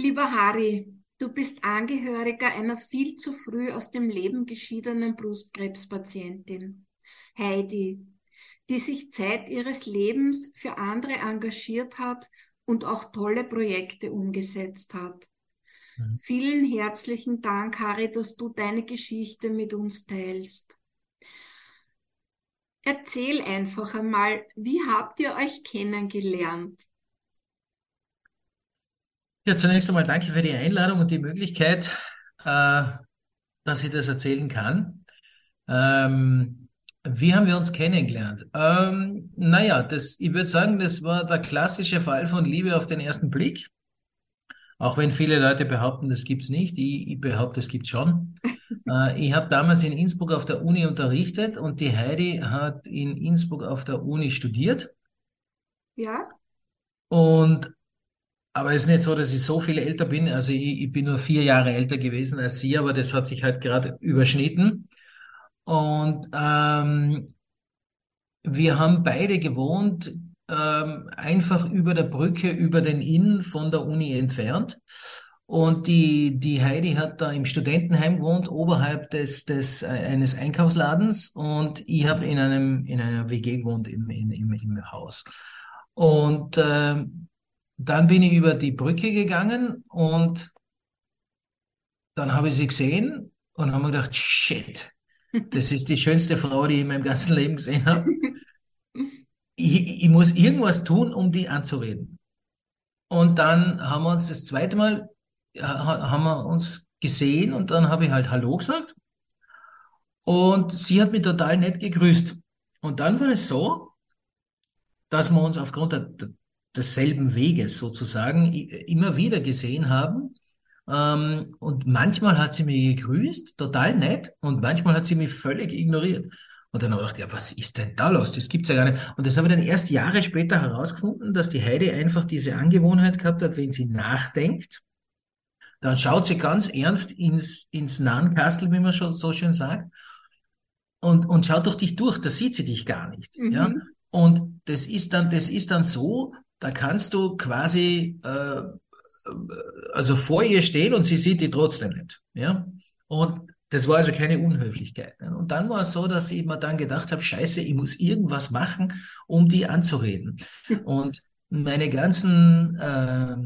Lieber Harry, du bist Angehöriger einer viel zu früh aus dem Leben geschiedenen Brustkrebspatientin, Heidi, die sich Zeit ihres Lebens für andere engagiert hat und auch tolle Projekte umgesetzt hat. Mhm. Vielen herzlichen Dank, Harry, dass du deine Geschichte mit uns teilst. Erzähl einfach einmal, wie habt ihr euch kennengelernt? Ja, zunächst einmal danke für die Einladung und die Möglichkeit, äh, dass ich das erzählen kann. Ähm, wie haben wir uns kennengelernt? Ähm, naja, das, ich würde sagen, das war der klassische Fall von Liebe auf den ersten Blick. Auch wenn viele Leute behaupten, das gibt's nicht. Ich, ich behaupte, es gibt's schon. Äh, ich habe damals in Innsbruck auf der Uni unterrichtet und die Heidi hat in Innsbruck auf der Uni studiert. Ja. Und aber es ist nicht so, dass ich so viel älter bin. Also ich, ich bin nur vier Jahre älter gewesen als sie, aber das hat sich halt gerade überschnitten. Und ähm, wir haben beide gewohnt, ähm, einfach über der Brücke, über den Inn von der Uni entfernt. Und die, die Heidi hat da im Studentenheim gewohnt, oberhalb des, des äh, eines Einkaufsladens. Und ich habe in in einer WG gewohnt im, im, im, im Haus. Und äh, dann bin ich über die Brücke gegangen und dann habe ich sie gesehen und habe mir gedacht, shit, das ist die schönste Frau, die ich in meinem ganzen Leben gesehen habe. Ich, ich muss irgendwas tun, um die anzureden. Und dann haben wir uns das zweite Mal, haben wir uns gesehen und dann habe ich halt Hallo gesagt. Und sie hat mich total nett gegrüßt. Und dann war es so, dass wir uns aufgrund der, desselben Weges sozusagen immer wieder gesehen haben. Ähm, und manchmal hat sie mich gegrüßt, total nett, und manchmal hat sie mich völlig ignoriert. Und dann habe ich gedacht, ja, was ist denn da los? Das gibt's ja gar nicht. Und das habe ich dann erst Jahre später herausgefunden, dass die Heidi einfach diese Angewohnheit gehabt hat, wenn sie nachdenkt, dann schaut sie ganz ernst ins, ins Nahenkastel, wie man schon so schön sagt, und, und schaut durch dich durch, da sieht sie dich gar nicht. Mhm. Ja? Und das ist dann, das ist dann so, da kannst du quasi äh, also vor ihr stehen und sie sieht die trotzdem nicht. Ja? Und das war also keine Unhöflichkeit. Und dann war es so, dass ich mir dann gedacht habe, scheiße, ich muss irgendwas machen, um die anzureden. Und meine ganzen äh,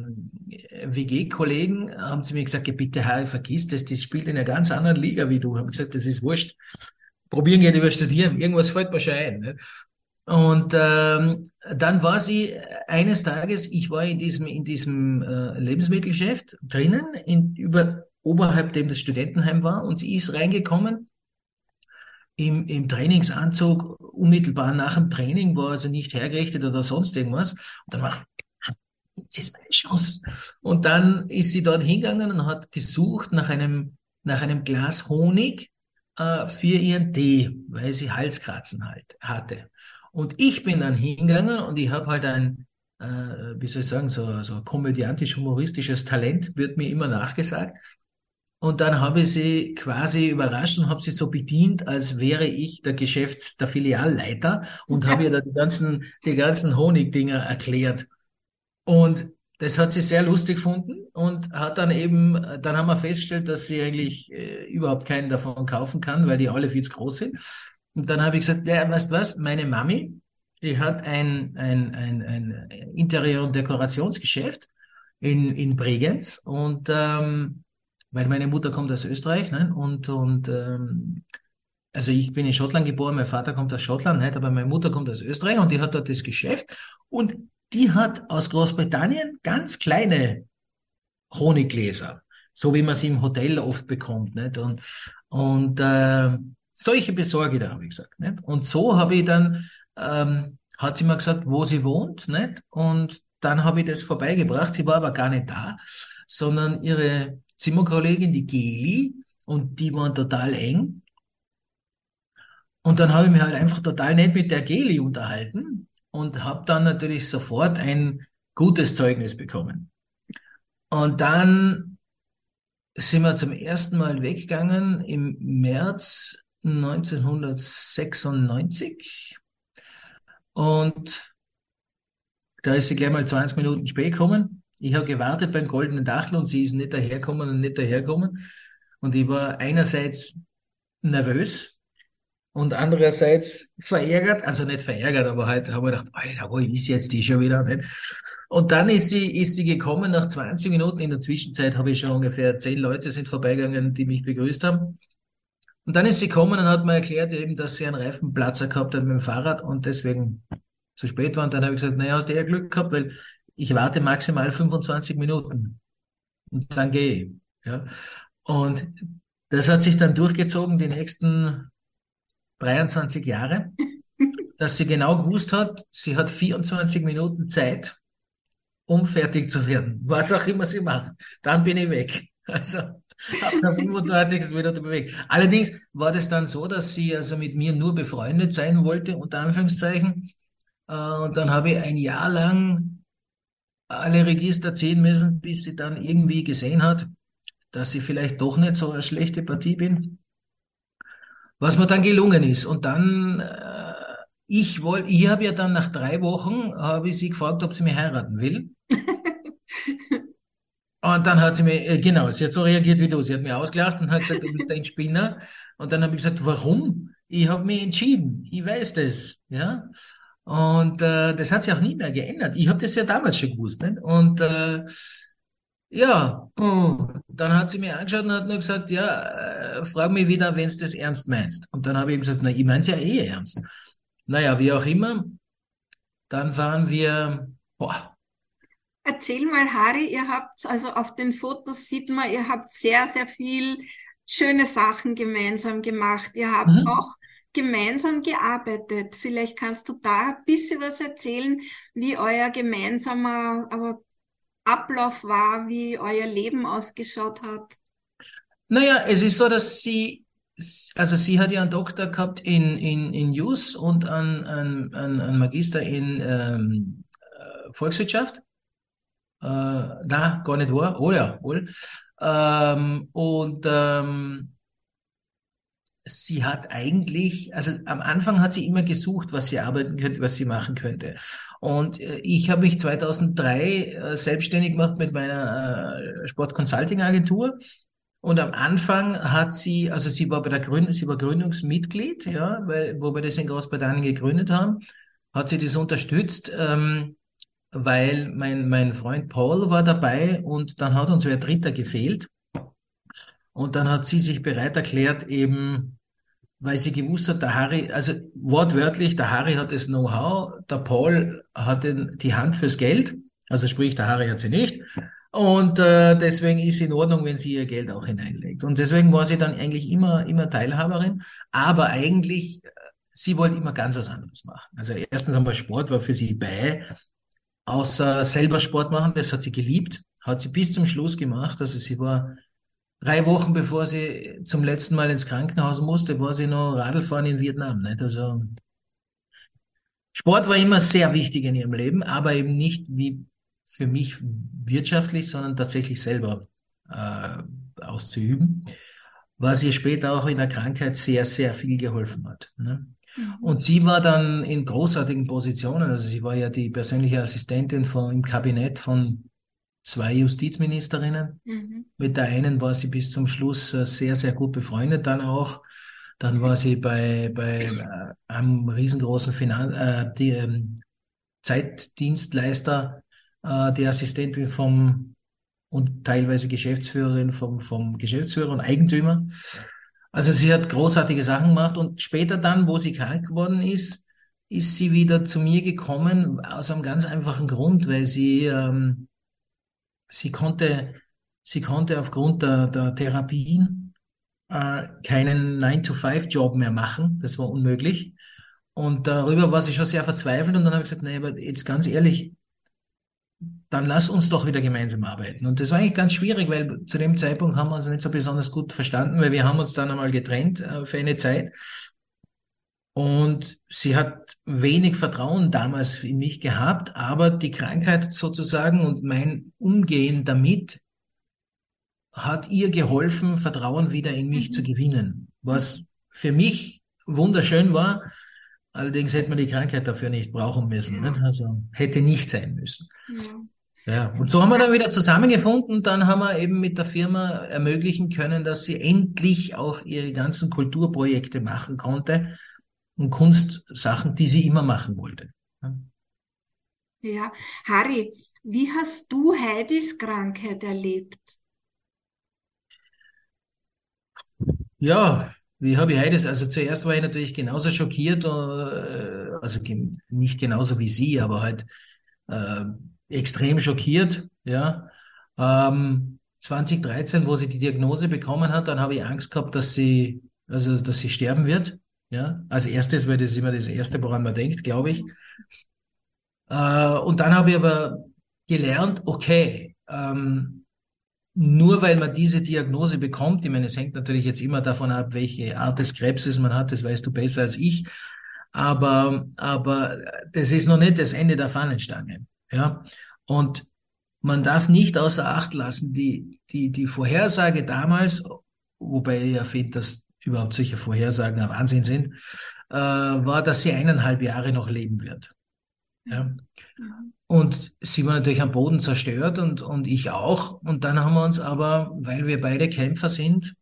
WG-Kollegen haben zu mir gesagt, bitte, Harry, vergiss das, das spielt in einer ganz anderen Liga wie du. Haben gesagt, das ist wurscht. Probieren geht über studieren, irgendwas fällt mir schon ein. Ne? Und ähm, dann war sie eines Tages, ich war in diesem in diesem äh, Lebensmittelgeschäft drinnen, in, über oberhalb dem das Studentenheim war, und sie ist reingekommen im, im Trainingsanzug, unmittelbar nach dem Training, war also nicht hergerichtet oder sonst irgendwas. Und dann war das ist meine Chance. Und dann ist sie dort hingegangen und hat gesucht nach einem nach einem Glas Honig äh, für ihren Tee, weil sie Halskratzen halt hatte. Und ich bin dann hingegangen und ich habe halt ein, äh, wie soll ich sagen, so, so komödiantisch-humoristisches Talent, wird mir immer nachgesagt. Und dann habe ich sie quasi überrascht und habe sie so bedient, als wäre ich der Geschäfts-, der Filialleiter und habe ihr da die ganzen, die ganzen Honigdinger erklärt. Und das hat sie sehr lustig gefunden und hat dann eben, dann haben wir festgestellt, dass sie eigentlich äh, überhaupt keinen davon kaufen kann, weil die alle viel zu groß sind. Und dann habe ich gesagt, ja, weißt du was, meine Mami, die hat ein, ein, ein, ein Interieur- und Dekorationsgeschäft in, in Bregenz und ähm, weil meine Mutter kommt aus Österreich ne? und, und ähm, also ich bin in Schottland geboren, mein Vater kommt aus Schottland, nicht, aber meine Mutter kommt aus Österreich und die hat dort das Geschäft und die hat aus Großbritannien ganz kleine Honiggläser, so wie man sie im Hotel oft bekommt. Nicht? Und, und äh, solche besorge da, habe ich gesagt. Nicht? Und so habe ich dann, ähm, hat sie mir gesagt, wo sie wohnt, nicht? Und dann habe ich das vorbeigebracht. Sie war aber gar nicht da, sondern ihre Zimmerkollegin, die Geli, und die waren total eng. Und dann habe ich mich halt einfach total nett mit der Geli unterhalten und habe dann natürlich sofort ein gutes Zeugnis bekommen. Und dann sind wir zum ersten Mal weggegangen im März 1996 und da ist sie gleich mal 20 Minuten spät gekommen Ich habe gewartet beim goldenen Dachel und sie ist nicht daherkommen und nicht daherkommen. Und ich war einerseits nervös und andererseits verärgert, also nicht verärgert, aber halt habe ich gedacht, Alter, wo ist jetzt die schon wieder? Und dann ist sie, ist sie gekommen nach 20 Minuten. In der Zwischenzeit habe ich schon ungefähr zehn Leute sind vorbeigegangen, die mich begrüßt haben. Und dann ist sie gekommen und hat mir erklärt eben, dass sie einen Reifenplatzer gehabt hat mit dem Fahrrad und deswegen zu spät war. Und dann habe ich gesagt, naja, hast du ja Glück gehabt, weil ich warte maximal 25 Minuten. Und dann gehe ich. Ja. Und das hat sich dann durchgezogen die nächsten 23 Jahre, dass sie genau gewusst hat, sie hat 24 Minuten Zeit, um fertig zu werden. Was auch immer sie macht. Dann bin ich weg. Also ab der 25. Minute bewegt. Allerdings war das dann so, dass sie also mit mir nur befreundet sein wollte, unter Anführungszeichen. Äh, und dann habe ich ein Jahr lang alle Register ziehen müssen, bis sie dann irgendwie gesehen hat, dass ich vielleicht doch nicht so eine schlechte Partie bin. Was mir dann gelungen ist. Und dann, äh, ich wollte, ich habe ja dann nach drei Wochen, habe ich sie gefragt, ob sie mich heiraten will. Und dann hat sie mir, äh, genau, sie hat so reagiert wie du. Sie hat mir ausgelacht und hat gesagt, du bist ein Spinner. Und dann habe ich gesagt, warum? Ich habe mich entschieden. Ich weiß das. Ja. Und äh, das hat sich auch nie mehr geändert. Ich habe das ja damals schon gewusst. Nicht? Und äh, ja, dann hat sie mir angeschaut und hat nur gesagt, ja, äh, frag mich wieder, wenn du das ernst meinst. Und dann habe ich gesagt, na, ich meine es ja eh ernst. Naja, wie auch immer. Dann waren wir, boah, Erzähl mal, Harry, ihr habt, also auf den Fotos sieht man, ihr habt sehr, sehr viel schöne Sachen gemeinsam gemacht. Ihr habt mhm. auch gemeinsam gearbeitet. Vielleicht kannst du da ein bisschen was erzählen, wie euer gemeinsamer Ablauf war, wie euer Leben ausgeschaut hat. Naja, es ist so, dass sie, also sie hat ja einen Doktor gehabt in, in, in News und einen, einen, einen Magister in ähm, äh, Volkswirtschaft. Äh, na, gar nicht wahr. Oh ja, wohl. Ähm, und ähm, sie hat eigentlich, also am Anfang hat sie immer gesucht, was sie arbeiten könnte, was sie machen könnte. Und äh, ich habe mich 2003 äh, selbstständig gemacht mit meiner äh, Sport Consulting Agentur. Und am Anfang hat sie, also sie war bei der Gründung, sie war Gründungsmitglied, ja, weil, wo wir das in Großbritannien gegründet haben, hat sie das unterstützt. Ähm, weil mein, mein Freund Paul war dabei und dann hat uns wer Dritter gefehlt. Und dann hat sie sich bereit erklärt, eben, weil sie gewusst hat, der Harry, also wortwörtlich, der Harry hat das Know-how, der Paul hat den, die Hand fürs Geld, also sprich, der Harry hat sie nicht. Und äh, deswegen ist in Ordnung, wenn sie ihr Geld auch hineinlegt. Und deswegen war sie dann eigentlich immer, immer Teilhaberin. Aber eigentlich, äh, sie wollte immer ganz was anderes machen. Also erstens einmal Sport war für sie bei, außer selber Sport machen, das hat sie geliebt, hat sie bis zum Schluss gemacht. Also sie war drei Wochen bevor sie zum letzten Mal ins Krankenhaus musste, war sie noch Radlfahren in Vietnam. Nicht? Also Sport war immer sehr wichtig in ihrem Leben, aber eben nicht wie für mich wirtschaftlich, sondern tatsächlich selber äh, auszuüben, was ihr später auch in der Krankheit sehr, sehr viel geholfen hat. Ne? Mhm. Und sie war dann in großartigen Positionen. Also sie war ja die persönliche Assistentin von, im Kabinett von zwei Justizministerinnen. Mhm. Mit der einen war sie bis zum Schluss äh, sehr, sehr gut befreundet dann auch. Dann war sie bei, bei äh, einem riesengroßen Finan äh, die, ähm, Zeitdienstleister, äh, die Assistentin vom und teilweise Geschäftsführerin vom, vom Geschäftsführer und Eigentümer. Also sie hat großartige Sachen gemacht und später dann, wo sie krank geworden ist, ist sie wieder zu mir gekommen aus einem ganz einfachen Grund, weil sie ähm, sie konnte sie konnte aufgrund der, der Therapien äh, keinen 9-to-5-Job mehr machen. Das war unmöglich. Und darüber war sie schon sehr verzweifelt und dann habe ich gesagt, nee, aber jetzt ganz ehrlich, dann lass uns doch wieder gemeinsam arbeiten. Und das war eigentlich ganz schwierig, weil zu dem Zeitpunkt haben wir uns nicht so besonders gut verstanden, weil wir haben uns dann einmal getrennt äh, für eine Zeit. Und sie hat wenig Vertrauen damals in mich gehabt, aber die Krankheit sozusagen und mein Umgehen damit hat ihr geholfen, Vertrauen wieder in mich mhm. zu gewinnen. Was für mich wunderschön war. Allerdings hätte man die Krankheit dafür nicht brauchen müssen. Ja. Nicht? Also hätte nicht sein müssen. Ja. Ja, und so haben wir dann wieder zusammengefunden. Dann haben wir eben mit der Firma ermöglichen können, dass sie endlich auch ihre ganzen Kulturprojekte machen konnte und Kunstsachen, die sie immer machen wollte. Ja, Harry, wie hast du Heidis Krankheit erlebt? Ja, wie habe ich Heidis? Also zuerst war ich natürlich genauso schockiert, äh, also nicht genauso wie sie, aber halt äh, extrem schockiert. Ja, ähm, 2013, wo sie die Diagnose bekommen hat, dann habe ich Angst gehabt, dass sie, also dass sie sterben wird. Ja, als erstes, weil das immer das Erste, woran man denkt, glaube ich. Äh, und dann habe ich aber gelernt, okay, ähm, nur weil man diese Diagnose bekommt, ich meine, es hängt natürlich jetzt immer davon ab, welche Art des Krebses man hat, das weißt du besser als ich, aber, aber das ist noch nicht das Ende der Fahnenstange. Ja, und man darf nicht außer Acht lassen, die, die, die Vorhersage damals, wobei ich ja finde, dass überhaupt solche Vorhersagen ein Wahnsinn sind, äh, war, dass sie eineinhalb Jahre noch leben wird. Ja. Mhm. Und sie war natürlich am Boden zerstört und, und ich auch. Und dann haben wir uns aber, weil wir beide Kämpfer sind,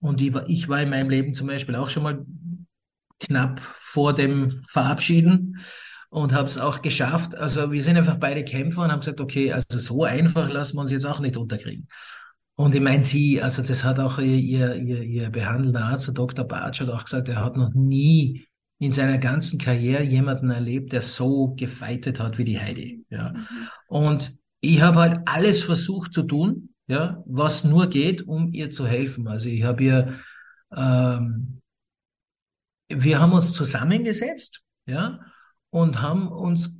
und ich war, ich war in meinem Leben zum Beispiel auch schon mal knapp vor dem Verabschieden und habe es auch geschafft. Also wir sind einfach beide Kämpfer und haben gesagt, okay, also so einfach lassen wir uns jetzt auch nicht unterkriegen. Und ich meine, sie, also das hat auch ihr, ihr, ihr, behandelnder Arzt, der Dr. Bartsch, hat auch gesagt, er hat noch nie in seiner ganzen Karriere jemanden erlebt, der so gefeitet hat wie die Heidi. Ja. Mhm. Und ich habe halt alles versucht zu tun, ja, was nur geht, um ihr zu helfen. Also ich habe ihr, ähm, wir haben uns zusammengesetzt, ja, und haben uns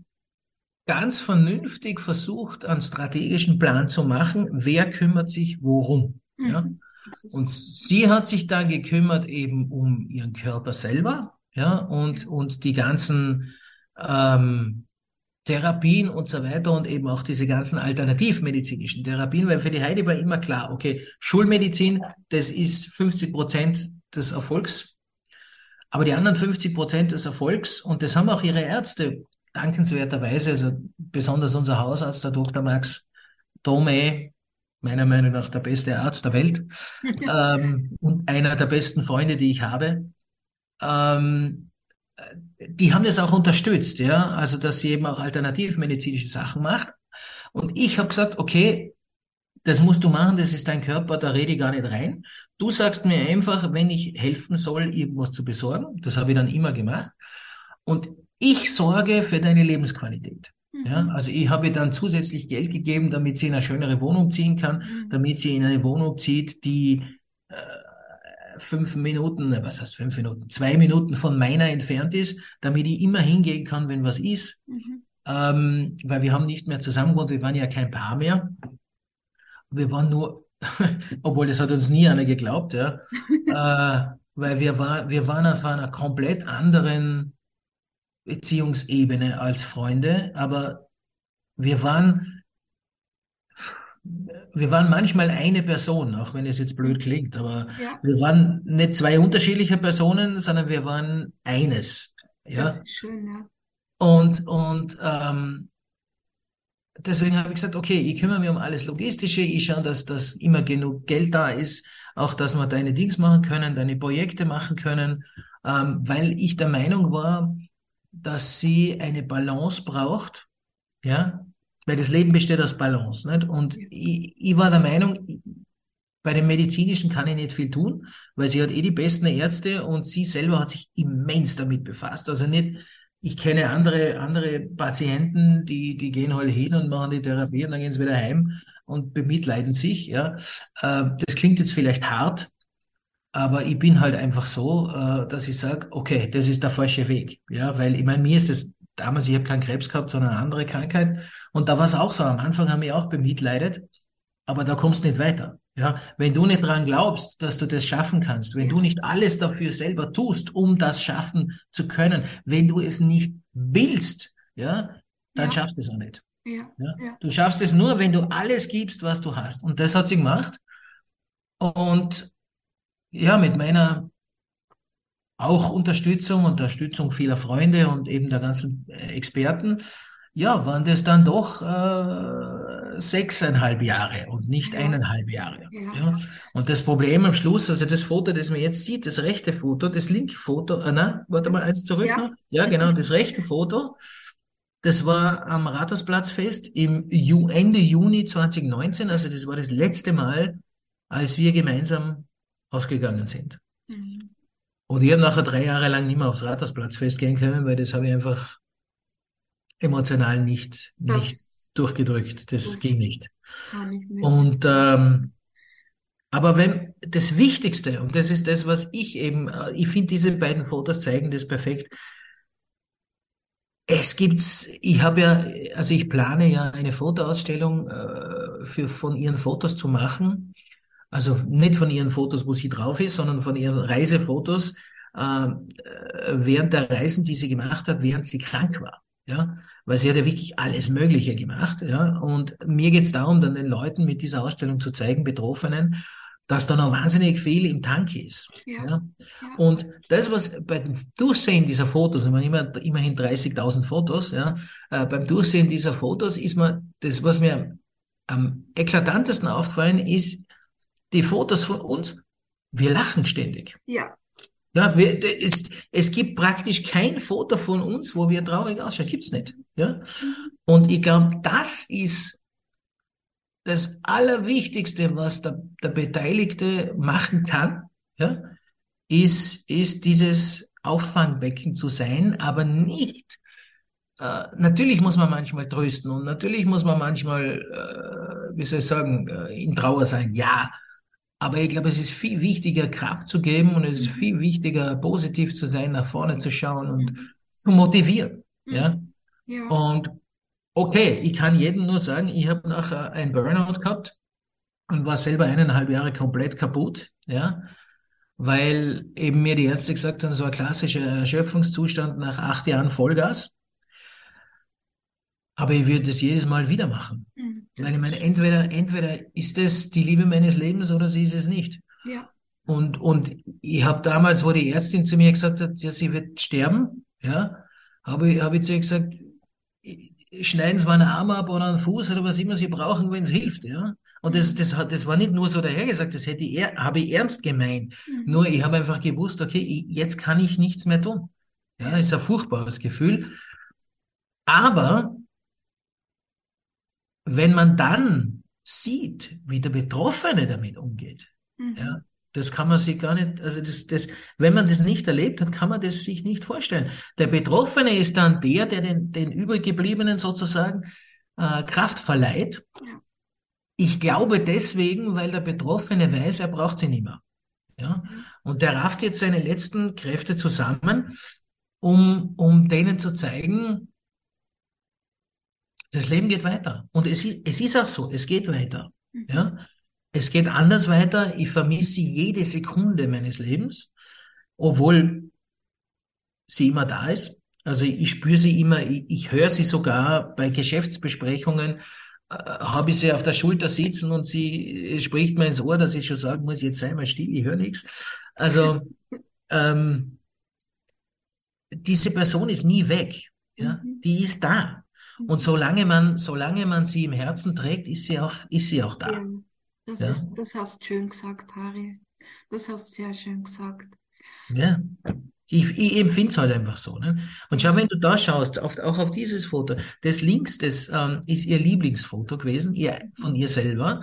ganz vernünftig versucht, einen strategischen Plan zu machen, wer kümmert sich worum. Mhm. Ja? Und sie hat sich dann gekümmert eben um ihren Körper selber, ja, und, und die ganzen ähm, Therapien und so weiter und eben auch diese ganzen alternativmedizinischen Therapien, weil für die Heidi war immer klar, okay, Schulmedizin, das ist 50 Prozent des Erfolgs aber die anderen 50 Prozent des Erfolgs, und das haben auch ihre Ärzte dankenswerterweise, also besonders unser Hausarzt, der Dr. Max Dome, meiner Meinung nach der beste Arzt der Welt ähm, und einer der besten Freunde, die ich habe, ähm, die haben das auch unterstützt, ja, also dass sie eben auch alternativmedizinische Sachen macht. Und ich habe gesagt, okay, das musst du machen, das ist dein Körper, da rede ich gar nicht rein. Du sagst mir einfach, wenn ich helfen soll, irgendwas zu besorgen. Das habe ich dann immer gemacht. Und ich sorge für deine Lebensqualität. Mhm. Ja, also ich habe ihr dann zusätzlich Geld gegeben, damit sie in eine schönere Wohnung ziehen kann, mhm. damit sie in eine Wohnung zieht, die äh, fünf Minuten, was heißt fünf Minuten, zwei Minuten von meiner entfernt ist, damit ich immer hingehen kann, wenn was ist. Mhm. Ähm, weil wir haben nicht mehr zusammen gewohnt, wir waren ja kein Paar mehr wir waren nur, obwohl das hat uns nie einer geglaubt, ja, äh, weil wir, war, wir waren auf einer komplett anderen Beziehungsebene als Freunde, aber wir waren, wir waren manchmal eine Person, auch wenn es jetzt blöd klingt, aber ja. wir waren nicht zwei unterschiedliche Personen, sondern wir waren eines. Ja. Das ist schön, ja. Und, und ähm, deswegen habe ich gesagt, okay, ich kümmere mich um alles Logistische, ich schaue, dass, dass immer genug Geld da ist, auch dass wir deine Dings machen können, deine Projekte machen können, ähm, weil ich der Meinung war, dass sie eine Balance braucht, ja, weil das Leben besteht aus Balance, nicht? Und ich, ich war der Meinung, bei dem Medizinischen kann ich nicht viel tun, weil sie hat eh die besten Ärzte und sie selber hat sich immens damit befasst. Also nicht, ich kenne andere, andere Patienten, die, die gehen halt hin und machen die Therapie und dann gehen sie wieder heim und bemitleiden sich. Ja. Äh, das klingt jetzt vielleicht hart, aber ich bin halt einfach so, äh, dass ich sage, okay, das ist der falsche Weg. Ja, weil ich meine, mir ist das damals, ich habe keinen Krebs gehabt, sondern eine andere Krankheit. Und da war es auch so. Am Anfang haben wir auch bemitleidet, aber da kommst du nicht weiter. Ja, wenn du nicht dran glaubst, dass du das schaffen kannst, wenn du nicht alles dafür selber tust, um das schaffen zu können, wenn du es nicht willst, ja, dann ja. schaffst du es auch nicht. Ja. ja. Du schaffst es nur, wenn du alles gibst, was du hast. Und das hat sie gemacht. Und ja, mit meiner auch Unterstützung, Unterstützung vieler Freunde und eben der ganzen äh, Experten, ja, waren das dann doch äh, sechseinhalb Jahre und nicht eineinhalb Jahre. ja, Ja. Und das Problem am Schluss, also das Foto, das man jetzt sieht, das rechte Foto, das linke Foto, äh, nein, warte mal, eins zurück ja. Ja, genau, das rechte Foto, das war am Rathausplatzfest im Ju Ende Juni 2019, also das war das letzte Mal, als wir gemeinsam ausgegangen sind. Mhm. Und ich habe nachher drei Jahre lang nicht mehr aufs Rathausplatzfest gehen können, weil das habe ich einfach emotional nicht, nicht Das, durchgedrückt. Das ging nicht. Und ähm, aber wenn das Wichtigste, und das ist das, was ich eben, äh, ich finde, diese beiden Fotos zeigen das perfekt. Es gibt's, ich habe ja, also ich plane ja eine Fotoausstellung äh, für von ihren Fotos zu machen. Also nicht von ihren Fotos, wo sie drauf ist, sondern von ihren Reisefotos äh, während der Reisen, die sie gemacht hat, während sie krank war. Ja, weil sie hat ja wirklich alles Mögliche gemacht. Ja, und mir geht's darum, dann den Leuten mit dieser Ausstellung zu zeigen, Betroffenen, dass da noch wahnsinnig viel im Tank ist. Ja, Ja, ja, und das, was beim Durchsehen dieser Fotos, ich meine immer, immerhin 30.000 Fotos, ja, äh, beim Durchsehen dieser Fotos ist mir das, was mir am eklatantesten aufgefallen ist, die Fotos von uns, wir lachen ständig. ja, Ja, wir, es, es gibt praktisch kein Foto von uns, wo wir traurig ausschauen. Gibt's nicht. Ja? mhm. Und ich glaube, das ist das Allerwichtigste, was der, der Beteiligte machen kann, ja, ist, ist dieses Auffangbecken zu sein, aber nicht, äh, natürlich muss man manchmal trösten und natürlich muss man manchmal, äh, wie soll ich sagen, äh, in Trauer sein, ja. Aber ich glaube, es ist viel wichtiger, Kraft zu geben und es ist viel wichtiger, positiv zu sein, nach vorne zu schauen und Mhm. zu motivieren. Ja. Mhm. Ja, Und okay, ich kann jedem nur sagen, ich habe nachher ein Burnout gehabt und war selber eineinhalb Jahre komplett kaputt. Ja. Weil eben mir die Ärzte gesagt haben, so ein klassischer Erschöpfungszustand nach acht Jahren Vollgas. Aber ich würde es jedes Mal wieder machen. Mhm. Weil das ich meine, entweder, entweder ist es die Liebe meines Lebens oder sie ist es nicht. ja, Und, und ich habe damals, wo die Ärztin zu mir gesagt hat, ja, sie wird sterben, ja, habe ich, hab ich zu ihr gesagt, schneiden Sie mal einen Arm ab oder einen Fuß oder was immer Sie brauchen, wenn es hilft, ja. Und das, mhm. das hat, das war nicht nur so dahergesagt, das hätte ich, habe ich ernst gemeint. Mhm. Nur ich habe einfach gewusst, okay, jetzt kann ich nichts mehr tun. Ja, ist ein furchtbares Gefühl. Aber wenn man dann sieht, wie der Betroffene damit umgeht, ja, mhm. das kann man sich gar nicht, also das, das, wenn man das nicht erlebt hat, kann man das sich nicht vorstellen. Der Betroffene ist dann der, der den, den übriggebliebenen sozusagen äh, Kraft verleiht. Ja, Ich glaube deswegen, weil der Betroffene weiß, er braucht sie nicht mehr. Ja, mhm. und der rafft jetzt seine letzten Kräfte zusammen, um, um denen zu zeigen, das Leben geht weiter. Und es ist, es ist auch so, es geht weiter. Mhm. Ja, es geht anders weiter. Ich vermisse jede Sekunde meines Lebens, obwohl sie immer da ist. Also ich spüre sie immer, ich, ich höre sie sogar bei Geschäftsbesprechungen, äh, habe ich sie auf der Schulter sitzen und sie spricht mir ins Ohr, dass ich schon sagen muss, jetzt sei mal still, ich höre nichts. Also ähm, diese Person ist nie weg. Ja, Mhm. die ist da. Und solange man, solange man sie im Herzen trägt, ist sie auch, ist sie auch Ja, da. das Ja, ist, das hast schön gesagt, Harry. Das hast sehr schön gesagt. ja. Ich, ich empfinde es halt einfach so. Ne? Und schau, Ja, wenn du da schaust, auf, auch auf dieses Foto, das links, das ähm, ist ihr Lieblingsfoto gewesen, ihr, von ihr selber.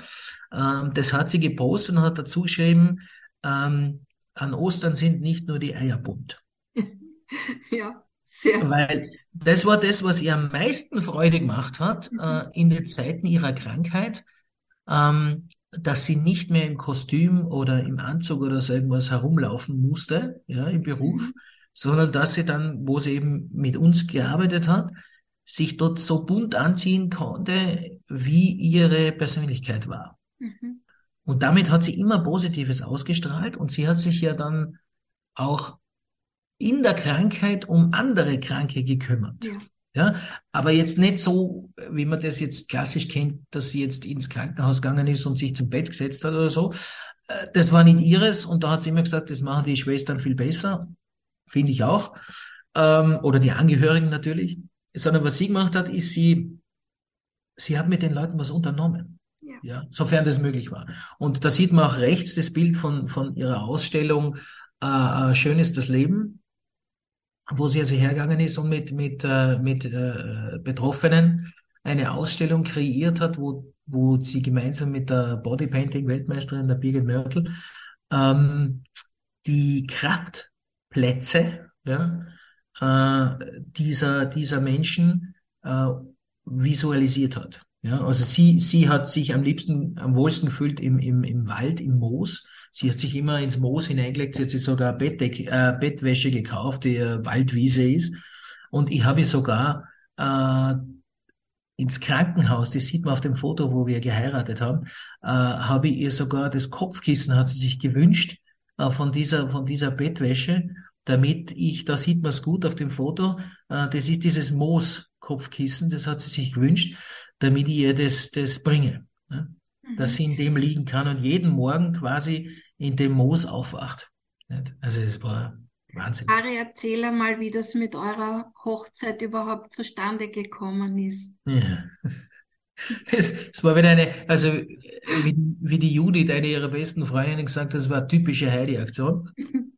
Ähm, das hat sie gepostet und hat dazu geschrieben, ähm, an Ostern sind nicht nur die Eier bunt. ja, sehr. Weil das war das, was ihr am meisten Freude gemacht hat, Mhm. äh, in den Zeiten ihrer Krankheit, ähm, dass sie nicht mehr im Kostüm oder im Anzug oder so irgendwas herumlaufen musste, ja, im Beruf, Mhm. sondern dass sie dann, wo sie eben mit uns gearbeitet hat, sich dort so bunt anziehen konnte, wie ihre Persönlichkeit war. Mhm. Und damit hat sie immer Positives ausgestrahlt und sie hat sich ja dann auch in der Krankheit um andere Kranke gekümmert. Ja, Ja, aber jetzt nicht so, wie man das jetzt klassisch kennt, dass sie jetzt ins Krankenhaus gegangen ist und sich zum Bett gesetzt hat oder so. Äh, Das war nicht ihres und da hat sie immer gesagt, das machen die Schwestern viel besser. Finde ich auch. Ähm, oder die Angehörigen natürlich. sondern was sie gemacht hat, ist sie, sie hat mit den Leuten was unternommen. Ja. ja, sofern das möglich war. Und da sieht man auch rechts das Bild von, von ihrer Ausstellung äh, äh Schön ist das Leben, wo sie also hergegangen ist und mit, mit, äh, mit äh, Betroffenen eine Ausstellung kreiert hat, wo, wo sie gemeinsam mit der Bodypainting-Weltmeisterin, der Birgit Mörtel, ähm, die Kraftplätze ja, äh, dieser, dieser Menschen äh, visualisiert hat. Ja, also sie, sie hat sich am liebsten, am wohlsten gefühlt im, im, im Wald, im Moos. Sie hat sich immer ins Moos hineingelegt. Sie hat sich sogar Bettdeck, äh, Bettwäsche gekauft, die äh, Waldwiese ist. Und ich habe sogar äh, ins Krankenhaus, das sieht man auf dem Foto, wo wir geheiratet haben, äh, habe ich ihr sogar das Kopfkissen, hat sie sich gewünscht, äh, von dieser, von dieser Bettwäsche, damit ich, da sieht man es gut auf dem Foto, äh, das ist dieses Moos-Kopfkissen, das hat sie sich gewünscht, damit ich ihr das, das bringe. Ne? Dass sie in dem liegen kann und jeden Morgen quasi in dem Moos aufwacht. Also es war Wahnsinn. Ari, erzähl mal, wie das mit eurer Hochzeit überhaupt zustande gekommen ist. Ja. Das, das war wieder eine, also wie, wie die Judith, eine ihrer besten Freundinnen, gesagt hat, das war eine typische Heidi-Aktion.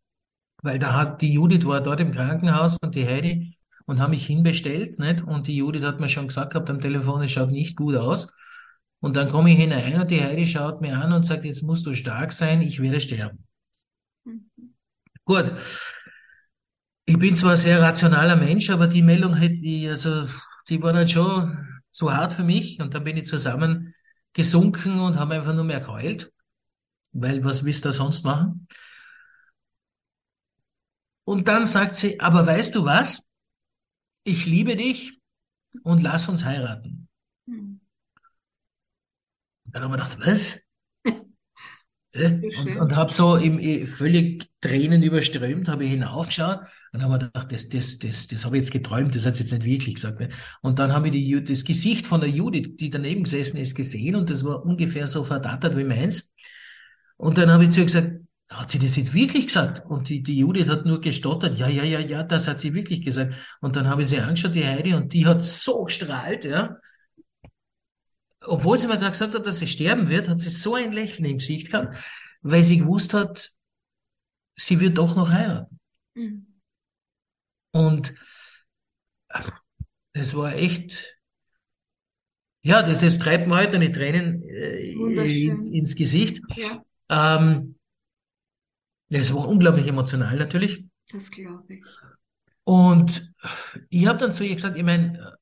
Weil da hat die Judith war dort im Krankenhaus und die Heidi und haben mich hinbestellt, nicht? Und die Judith hat mir schon gesagt gehabt am Telefon, es schaut nicht gut aus. Und dann komme ich hinein und die Heidi schaut mir an und sagt, jetzt musst du stark sein, ich werde sterben. Mhm. Gut. Ich bin zwar ein sehr rationaler Mensch, aber die Meldung hätte ich, also, die war dann schon zu hart für mich und dann bin ich zusammen gesunken und habe einfach nur mehr geheult, weil was willst du sonst machen? Und dann sagt sie, aber weißt du was? Ich liebe dich und lass uns heiraten. Dann haben wir gedacht, was? Und, und habe so im, völlig Tränen überströmt, habe ich hinaufgeschaut und habe gedacht, das, das, das, das habe ich jetzt geträumt, das hat sie jetzt nicht wirklich gesagt. Ne? Und dann habe ich die, das Gesicht von der Judith, die daneben gesessen ist, gesehen und das war ungefähr so verdattert wie meins. Und dann habe ich zu ihr gesagt, hat sie das jetzt wirklich gesagt? Und die, die Judith hat nur gestottert, ja, ja, ja, ja, das hat sie wirklich gesagt. Und dann habe ich sie angeschaut, die Heidi, und die hat so gestrahlt, ja obwohl sie mir gerade gesagt hat, dass sie sterben wird, hat sie so ein Lächeln im Gesicht gehabt, weil sie gewusst hat, sie wird doch noch heiraten. Mhm. Und das war echt, ja, das, das treibt mir heute eine Tränen äh, ins, ins, Gesicht. Ja. Ähm, das war unglaublich emotional natürlich. Das glaube ich. Und ich habe dann zu ihr gesagt, ich meine,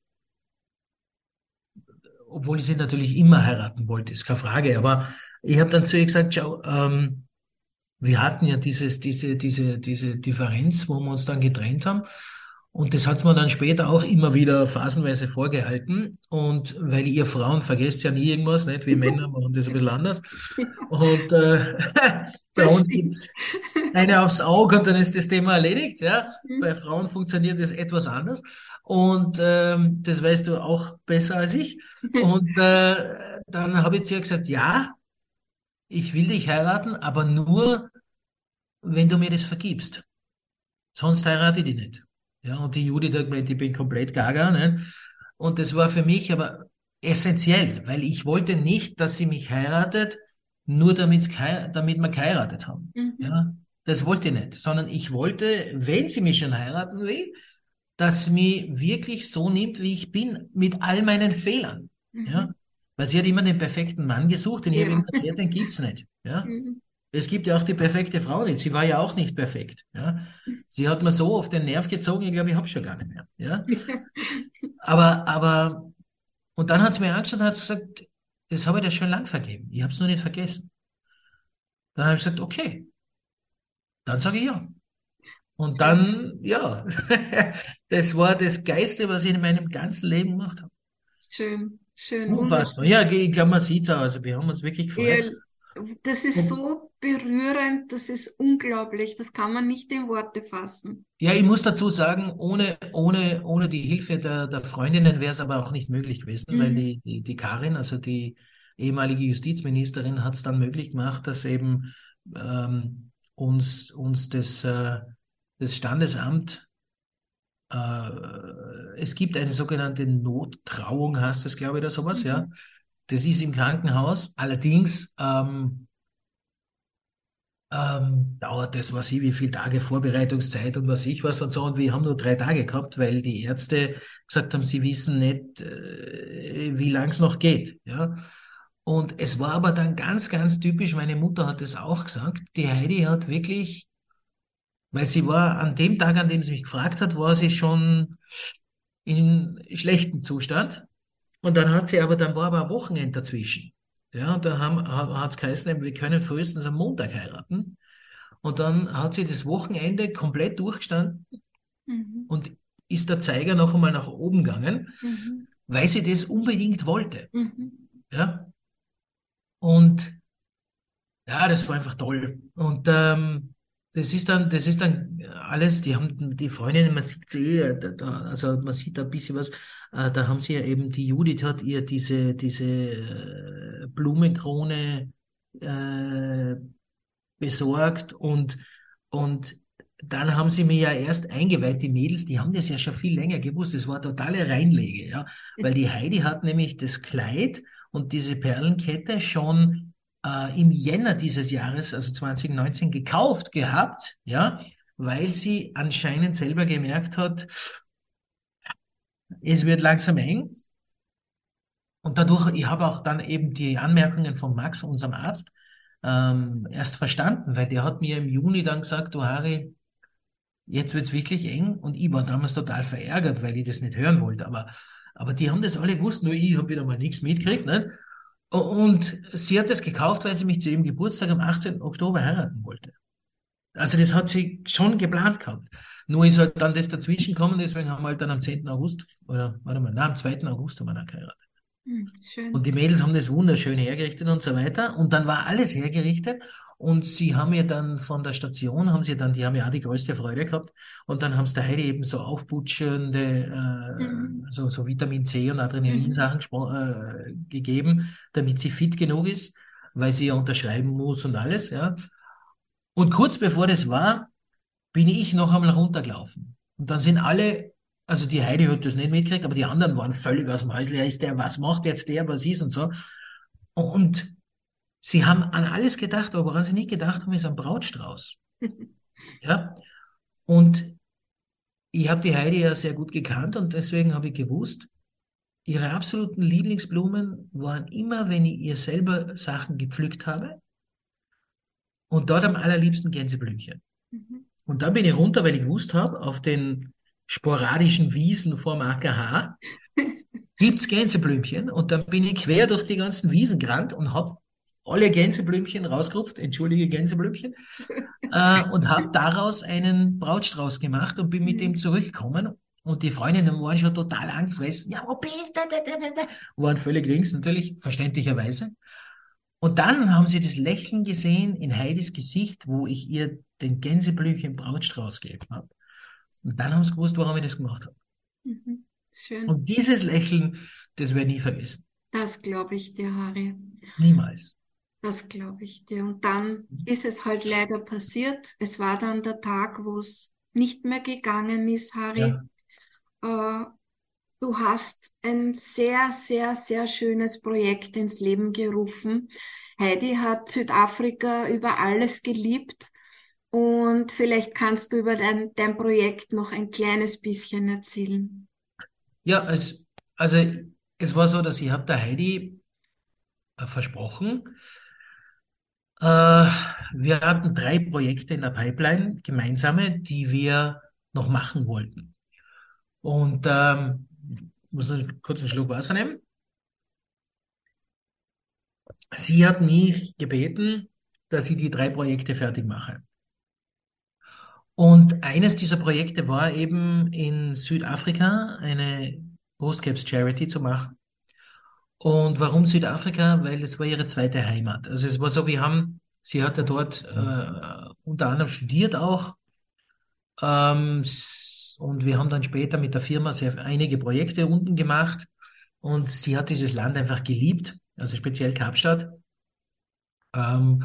obwohl ich sie natürlich immer heiraten wollte, ist keine Frage. Aber ich habe dann zu ihr gesagt, schau, ähm, wir hatten ja dieses, diese, diese, diese Differenz, wo wir uns dann getrennt haben. Und das hat mir dann später auch immer wieder phasenweise vorgehalten. Und weil ihr Frauen vergesst ja nie irgendwas, nicht? Wir Männer machen das ein bisschen anders. Und äh, bei uns gibt's eine aufs Auge und dann ist das Thema erledigt. Ja? Mhm. Bei Frauen funktioniert das etwas anders. Und ähm, das weißt du auch besser als ich. Und äh, dann habe ich zu ihr gesagt, ja, ich will dich heiraten, aber nur, wenn du mir das vergibst. Sonst heirate ich dich nicht. Ja, und die Judith hat gemeint, ich bin komplett gaga. Ne? Und das war für mich aber essentiell, weil ich wollte nicht, dass sie mich heiratet, nur damit, damit wir geheiratet haben. Mhm. Ja, das wollte ich nicht, sondern ich wollte, wenn sie mich schon heiraten will, dass sie mich wirklich so nimmt, wie ich bin, mit all meinen Fehlern. Mhm. Ja, weil sie hat immer den perfekten Mann gesucht, den ja. ich immer erzählt, den gibt's nicht. Ja, mhm. Es gibt ja auch die perfekte Frau nicht. Sie war ja auch nicht perfekt. Ja? Sie hat mir so auf den Nerv gezogen, ich glaube, ich habe schon gar nicht mehr. Ja? aber, aber, und dann hat sie mir angeschaut und hat gesagt, das habe ich dir schon lang vergeben. Ich habe es nur nicht vergessen. Dann habe ich gesagt, okay. Dann sage ich ja. Und dann, ja, das war das Geiste, was ich in meinem ganzen Leben gemacht habe. Schön, schön. Unfassbar. Ja, ich glaube, man sieht es auch. Also wir haben uns wirklich gefreut. Das ist so berührend, das ist unglaublich, das kann man nicht in Worte fassen. Ja, ich muss dazu sagen, ohne, ohne, ohne die Hilfe der, der Freundinnen wäre es aber auch nicht möglich gewesen, mhm. weil die, die, die Karin, also die ehemalige Justizministerin, hat es dann möglich gemacht, dass eben ähm, uns, uns das, äh, das Standesamt äh, es gibt eine sogenannte Nottrauung, heißt das, glaube ich, oder sowas, ja. Das ist im Krankenhaus. Allerdings ähm, ähm, dauert das, was ich, wie viele Tage Vorbereitungszeit und was ich was und so. Und wir haben nur drei Tage gehabt, weil die Ärzte gesagt haben, sie wissen nicht, äh, wie lang es noch geht. Ja. Und es war aber dann ganz, ganz typisch, meine Mutter hat es auch gesagt, die Heidi hat wirklich, weil sie war an dem Tag, an dem sie mich gefragt hat, war sie schon in schlechtem Zustand. Und dann hat sie aber, dann war aber ein Wochenende dazwischen. Ja, und dann haben, hat es geheißen, wir können frühestens am Montag heiraten. Und dann hat sie das Wochenende komplett durchgestanden Mhm. und ist der Zeiger noch einmal nach oben gegangen, Mhm. weil sie das unbedingt wollte. Mhm. Ja, und ja, das war einfach toll. Und ähm, das ist dann, das ist dann alles, die haben die Freundinnen, man sieht sie eh, da, also man sieht da ein bisschen was, äh, da haben sie ja eben, die Judith hat ihr diese, diese äh, Blumenkrone äh, besorgt und, und dann haben sie mir ja erst eingeweiht, die Mädels, die haben das ja schon viel länger gewusst. Das war totale Reinlege, ja. Weil die Heidi hat nämlich das Kleid und diese Perlenkette schon äh, im Jänner dieses Jahres, also 2019, gekauft gehabt, ja, weil sie anscheinend selber gemerkt hat, es wird langsam eng. Und dadurch, ich habe auch dann eben die Anmerkungen von Max, unserem Arzt, ähm, erst verstanden, weil der hat mir im Juni dann gesagt, du Harry, jetzt wird's wirklich eng. Und ich war damals total verärgert, weil ich das nicht hören wollte. Aber, aber die haben das alle gewusst, nur ich habe wieder mal nichts mitgekriegt. Nicht? Und sie hat das gekauft, weil sie mich zu ihrem Geburtstag am 18. Oktober heiraten wollte. Also das hat sie schon geplant gehabt. Nur ist halt dann das dazwischen gekommen, deswegen haben wir halt dann am 10. August, oder warte mal, nein, am 2. August haben wir dann geheiratet. Mhm. Schön. Und die Mädels haben das wunderschön hergerichtet und so weiter. Und dann war alles hergerichtet. Und sie haben ja dann von der Station, haben sie dann, die haben ja auch die größte Freude gehabt. Und dann haben sie der Heidi eben so aufputschende, äh, Mhm. so, so Vitamin C und Adrenalin-Sachen gespro- äh, gegeben, damit sie fit genug ist, weil sie ja unterschreiben muss und alles, ja. Und kurz bevor das war, bin ich noch einmal runtergelaufen. Und dann sind alle, also die Heidi hat das nicht mitgekriegt, aber die anderen waren völlig aus dem Häusl. Ja, ist der, was macht jetzt der, was ist und so. Und sie haben an alles gedacht, aber woran sie nicht gedacht haben, ist am Brautstrauß. Ja. Und ich habe die Heidi ja sehr gut gekannt und deswegen habe ich gewusst, ihre absoluten Lieblingsblumen waren immer, wenn ich ihr selber Sachen gepflückt habe. Und dort am allerliebsten Gänseblümchen. Mhm. Und dann bin ich runter, weil ich gewusst habe, auf den sporadischen Wiesen vorm AKH gibt's Gänseblümchen. Und dann bin ich quer durch die ganzen Wiesen gerannt und habe alle Gänseblümchen rausgerupft, entschuldige Gänseblümchen, äh, und habe daraus einen Brautstrauß gemacht und bin mit dem zurückgekommen. Und die Freundinnen waren schon total angefressen. Ja, wo bist du? Waren völlig links, natürlich, verständlicherweise. Und dann haben sie das Lächeln gesehen in Heidis Gesicht, wo ich ihr den Gänseblümchen Brautstrauß gegeben habe. Und dann haben sie gewusst, warum ich das gemacht habe. Mhm. Schön. Und dieses Lächeln, das werde ich nie vergessen. Das glaube ich dir, Harry. Niemals. Das glaube ich dir. Und dann ist es halt leider passiert. Es war dann der Tag, wo es nicht mehr gegangen ist, Harry. Ja. Äh, du hast ein sehr, sehr, sehr schönes Projekt ins Leben gerufen. Heidi hat Südafrika über alles geliebt. Und vielleicht kannst du über dein, dein Projekt noch ein kleines bisschen erzählen. Ja, es, also es war so, dass ich habe der Heidi äh, versprochen, äh, wir hatten drei Projekte in der Pipeline, gemeinsame, die wir noch machen wollten. Und ähm, ich muss noch kurz einen Schluck Wasser nehmen. Sie hat mich gebeten, dass ich die drei Projekte fertig mache. Und eines dieser Projekte war eben in Südafrika eine Brustkrebs Charity zu machen. Und warum Südafrika? Weil das war ihre zweite Heimat. Also es war so, wir haben, sie hat ja dort äh, unter anderem studiert auch. Ähm, und wir haben dann später mit der Firma sehr, einige Projekte unten gemacht. Und sie hat dieses Land einfach geliebt, also speziell Kapstadt. Ähm,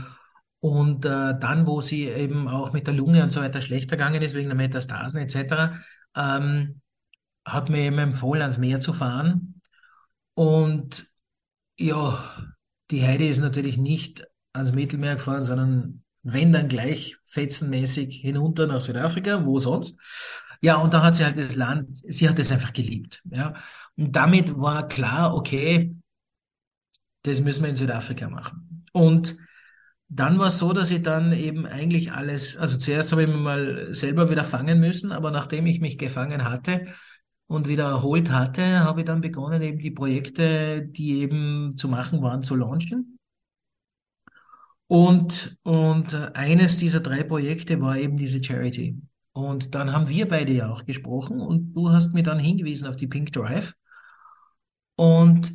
und äh, dann, wo sie eben auch mit der Lunge und so weiter schlechter gegangen ist, wegen der Metastasen etc., ähm, hat mir eben empfohlen, ans Meer zu fahren. Und ja, die Heidi ist natürlich nicht ans Mittelmeer gefahren, sondern wenn dann gleich fetzenmäßig hinunter nach Südafrika, wo sonst. Ja, und da hat sie halt das Land, sie hat es einfach geliebt. Ja. Und damit war klar, okay, das müssen wir in Südafrika machen. Und dann war es so, dass ich dann eben eigentlich alles, also zuerst habe ich mich mal selber wieder fangen müssen, aber nachdem ich mich gefangen hatte und wieder erholt hatte, habe ich dann begonnen, eben die Projekte, die eben zu machen waren, zu launchen. Und, und eines dieser drei Projekte war eben diese Charity. Und dann haben wir beide ja auch gesprochen und du hast mir dann hingewiesen auf die Pink Drive. Und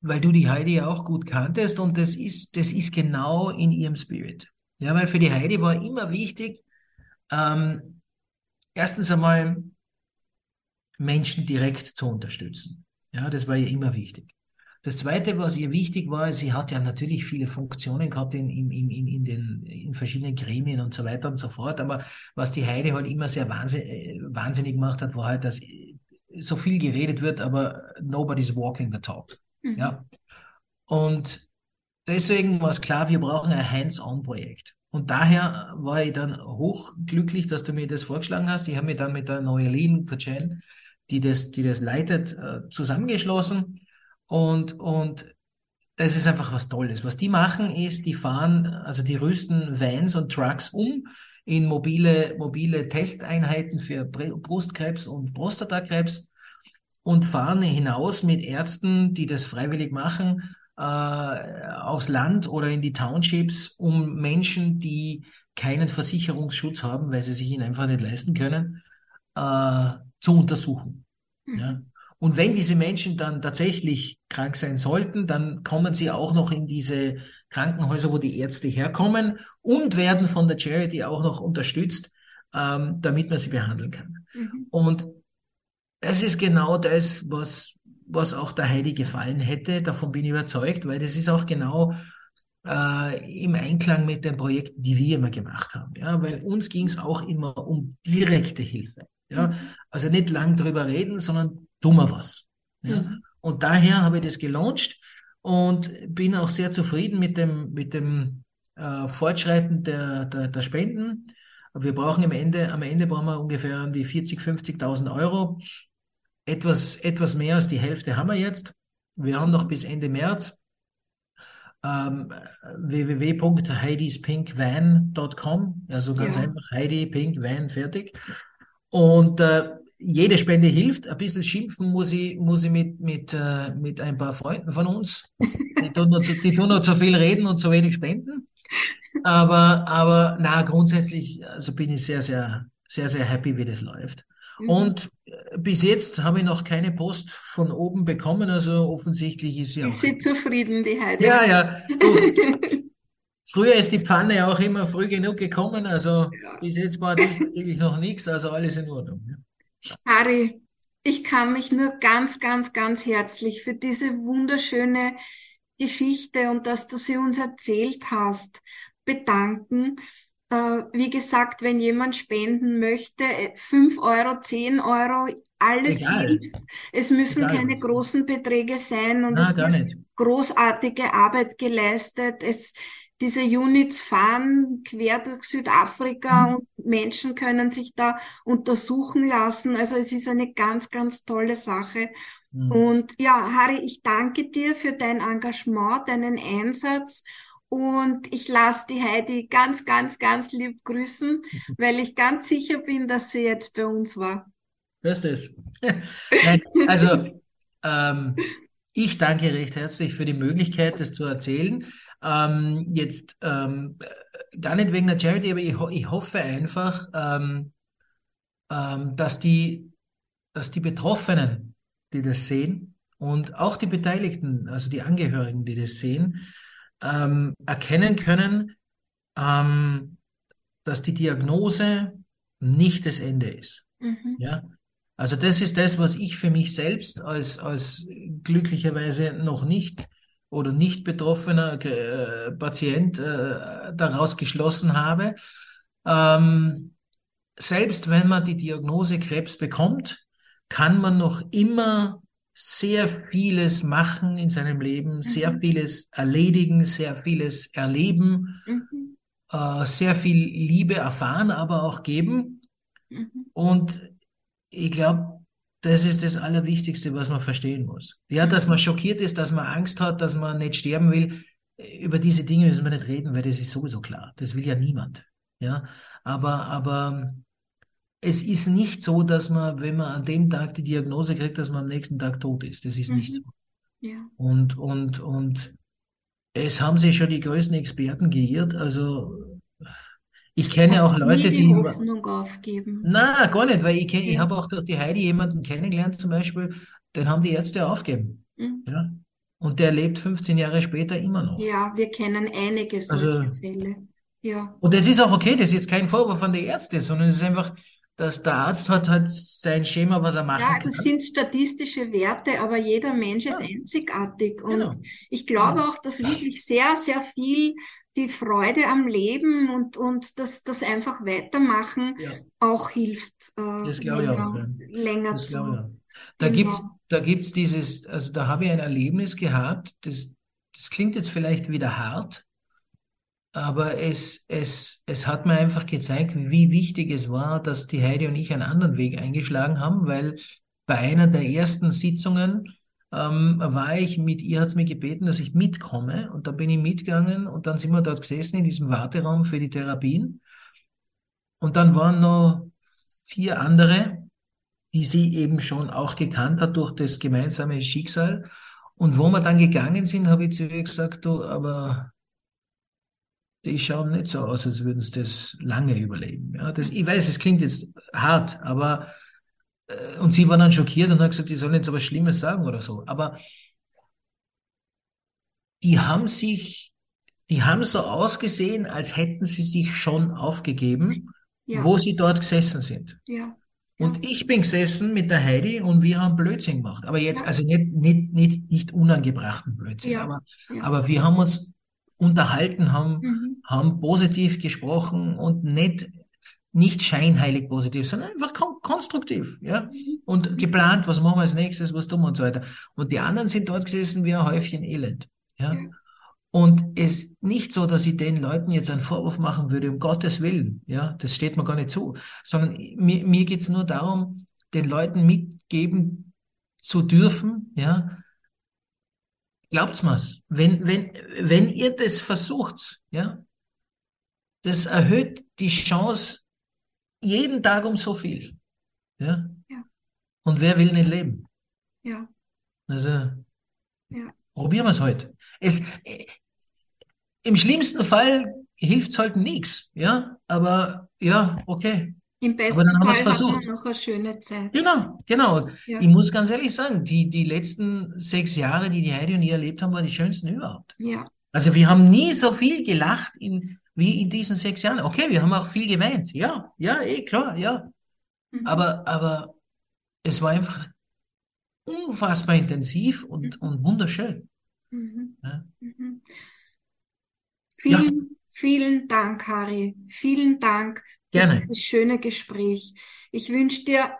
weil du die Heidi ja auch gut kanntest und das ist, das ist genau in ihrem Spirit. Ja, weil für die Heidi war immer wichtig, ähm, erstens einmal Menschen direkt zu unterstützen. Ja, das war ihr immer wichtig. Das Zweite, was ihr wichtig war, sie hat ja natürlich viele Funktionen gehabt in, in, in, in, den, in verschiedenen Gremien und so weiter und so fort. Aber was die Heidi halt immer sehr wahnsinnig, äh, wahnsinnig gemacht hat, war halt, dass so viel geredet wird, aber nobody's walking the talk. Mhm. Ja. Und deswegen war es klar, wir brauchen ein Hands-on-Projekt. Und daher war ich dann hochglücklich, dass du mir das vorgeschlagen hast. Ich habe mich dann mit der Noelin Kutschel, die das, die das leitet, äh, zusammengeschlossen. Und, und das ist einfach was Tolles. Was die machen ist, die fahren, also die rüsten Vans und Trucks um in mobile, mobile Testeinheiten für Brustkrebs und Prostatakrebs und fahren hinaus mit Ärzten, die das freiwillig machen, äh, aufs Land oder in die Townships, um Menschen, die keinen Versicherungsschutz haben, weil sie sich ihn einfach nicht leisten können, äh, zu untersuchen. Mhm. Ja? Und wenn diese Menschen dann tatsächlich krank sein sollten, dann kommen sie auch noch in diese Krankenhäuser, wo die Ärzte herkommen und werden von der Charity auch noch unterstützt, ähm, damit man sie behandeln kann. Mhm. Und das ist genau das, was, was auch der Heidi gefallen hätte. Davon bin ich überzeugt, weil das ist auch genau äh, im Einklang mit den Projekten, die wir immer gemacht haben. Ja, weil uns ging es auch immer um direkte Hilfe. Ja, mhm. also nicht lang drüber reden, sondern tun wir was. Ja. Mhm. Und daher habe ich das gelauncht und bin auch sehr zufrieden mit dem, mit dem äh, Fortschreiten der, der, der Spenden. Wir brauchen am Ende, am Ende brauchen wir ungefähr die 40, 50.000 Euro. Etwas, etwas mehr als die Hälfte haben wir jetzt. Wir haben noch bis Ende März ähm, www.heidispinkvan.com, also ganz ja. einfach Heidi Pink Van fertig. Und äh, jede Spende hilft. Ein bisschen schimpfen muss ich, muss ich mit, mit, äh, mit ein paar Freunden von uns. Die tun, nur zu, die tun nur zu viel reden und zu wenig spenden. Aber, aber na, grundsätzlich also bin ich sehr, sehr, sehr, sehr happy, wie das läuft. Mhm. Und äh, bis jetzt habe ich noch keine Post von oben bekommen, also offensichtlich ist sie auch. Ist sie zufrieden, die Heidi? Ja, ja. Du, früher ist die Pfanne auch immer früh genug gekommen, also ja. bis jetzt war diesbezüglich noch nichts, also alles in Ordnung. Harry, ich kann mich nur ganz, ganz, ganz herzlich für diese wunderschöne Geschichte und dass du sie uns erzählt hast, bedanken. Äh, wie gesagt, wenn jemand spenden möchte, äh, fünf Euro, zehn Euro, alles Egal. hilft. Es müssen Egal. keine großen Beträge sein und Na, es wird großartige Arbeit geleistet. Es, diese Units fahren quer durch Südafrika mhm. und Menschen können sich da untersuchen lassen. Also es ist eine ganz, ganz tolle Sache. Mhm. Und ja, Harry, ich danke dir für dein Engagement, deinen Einsatz und ich lasse die Heidi ganz, ganz, ganz lieb grüßen, weil ich ganz sicher bin, dass sie jetzt bei uns war. Das ist Nein, also ähm, ich danke recht herzlich für die Möglichkeit, das zu erzählen. Ähm, jetzt ähm, gar nicht wegen der Charity, aber ich, ich hoffe einfach, ähm, ähm, dass die, dass die Betroffenen, die das sehen, und auch die Beteiligten, also die Angehörigen, die das sehen, ähm, erkennen können, ähm, dass die Diagnose nicht das Ende ist. Mhm. Ja? Also das ist das, was ich für mich selbst als, als glücklicherweise noch nicht oder nicht betroffener äh, Patient äh, daraus geschlossen habe. Ähm, selbst wenn man die Diagnose Krebs bekommt, kann man noch immer sehr vieles machen in seinem Leben, sehr Mhm. vieles erledigen, sehr vieles erleben, Mhm. äh, sehr viel Liebe erfahren, aber auch geben. Mhm. Und ich glaube, das ist das Allerwichtigste, was man verstehen muss. Ja, dass man Mhm. schockiert ist, dass man Angst hat, dass man nicht sterben will. Über diese Dinge müssen wir nicht reden, weil das ist sowieso klar. Das will ja niemand. Ja, aber, aber es ist nicht so, dass man, wenn man an dem Tag die Diagnose kriegt, dass man am nächsten Tag tot ist. Das ist nicht so. Mhm. Ja. Und, und, und es haben sich schon die größten Experten geirrt. Also, ich kenne auch Nie Leute, die die, Hoffnung aufgeben. na, gar nicht, weil ich kenne, ich Ja. habe auch durch die Heidi jemanden kennengelernt zum Beispiel, den haben die Ärzte aufgegeben. Mhm. Ja. Und der lebt 15 Jahre später immer noch. Ja, wir kennen einige solche Also, Fälle. Ja. und das ist auch okay, das ist jetzt kein Vorwurf an die Ärzte, sondern es ist einfach, dass der Arzt hat halt sein Schema, was er Ja, machen das kann. sind statistische Werte, aber jeder Mensch ist Ja, einzigartig. Und genau. ich glaube auch, dass wirklich sehr, sehr viel die Freude am Leben und, und das, das einfach weitermachen Ja, auch hilft, äh, das glaube ich auch. länger, Ja. länger Das glaube ich zu. auch. Da gibt's, Genau. da gibt's dieses, also da habe ich ein Erlebnis gehabt, das, das klingt jetzt vielleicht wieder hart, aber es, es, es hat mir einfach gezeigt, wie wichtig es war, dass die Heidi und ich einen anderen Weg eingeschlagen haben, weil bei einer der ersten Sitzungen ähm, war ich mit ihr, hat mich gebeten, dass ich mitkomme und dann bin ich mitgegangen und dann sind wir dort gesessen in diesem Warteraum für die Therapien und dann waren noch vier andere, die sie eben schon auch gekannt hat durch das gemeinsame Schicksal. Und wo wir dann gegangen sind, habe ich zu ihr gesagt, du, aber die schauen nicht so aus, als würden sie das lange überleben. Ja, das, ich weiß, es klingt jetzt hart, aber und sie war dann schockiert und hat gesagt, die sollen jetzt aber Schlimmes sagen oder so. Aber die haben sich, die haben so ausgesehen, als hätten sie sich schon aufgegeben, Ja, wo sie dort gesessen sind. ja, ja, Und ich bin gesessen mit der Heidi und wir haben Blödsinn gemacht. Aber jetzt, ja, also nicht, nicht, nicht, nicht unangebrachten Blödsinn, ja, aber, ja. aber wir haben uns unterhalten, haben, Mhm. haben positiv gesprochen und nicht, nicht scheinheilig positiv, sondern einfach kon konstruktiv, ja. Mhm. Und geplant, was machen wir als nächstes, was tun wir und so weiter. Und die anderen sind dort gesessen wie ein Häufchen Elend, ja. Und es ist nicht so, dass ich den Leuten jetzt einen Vorwurf machen würde, um Gottes Willen. Ja, das steht mir gar nicht zu. Sondern mir, mir geht's nur darum, den Leuten mitgeben zu dürfen, ja. Glaubt's mir's. Wenn, wenn, wenn ihr das versucht, ja, das erhöht die Chance jeden Tag um so viel. Ja. ja, Und wer will nicht leben? ja, Also, ja, probieren wir's heute. Es, im schlimmsten Fall hilft's halt nichts, ja. Aber ja, okay. Im Aber besten dann haben Fall hat versucht. noch eine schöne Zeit. Genau, genau. Ja, Ich muss ganz ehrlich sagen, die, die letzten sechs Jahre, die die Heidi und ich erlebt haben, waren die schönsten überhaupt. ja, Also wir haben nie so viel gelacht in, wie in diesen sechs Jahren. Okay, wir haben auch viel geweint. Ja, ja, eh, klar, ja. mhm. Aber, aber es war einfach unfassbar intensiv und, Mhm. und wunderschön. Mhm. Ja. Mhm. Ja, Vielen, vielen Dank, Harry. Vielen Dank für gerne. dieses schöne Gespräch. Ich wünsche dir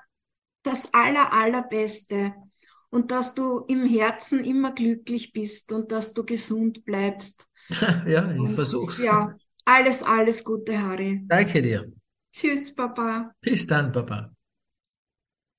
das aller, allerbeste und dass du im Herzen immer glücklich bist und dass du gesund bleibst. Ja, ich versuch's. ja, alles, alles Gute, Harry. Danke dir. Tschüss, Papa. Bis dann, Papa.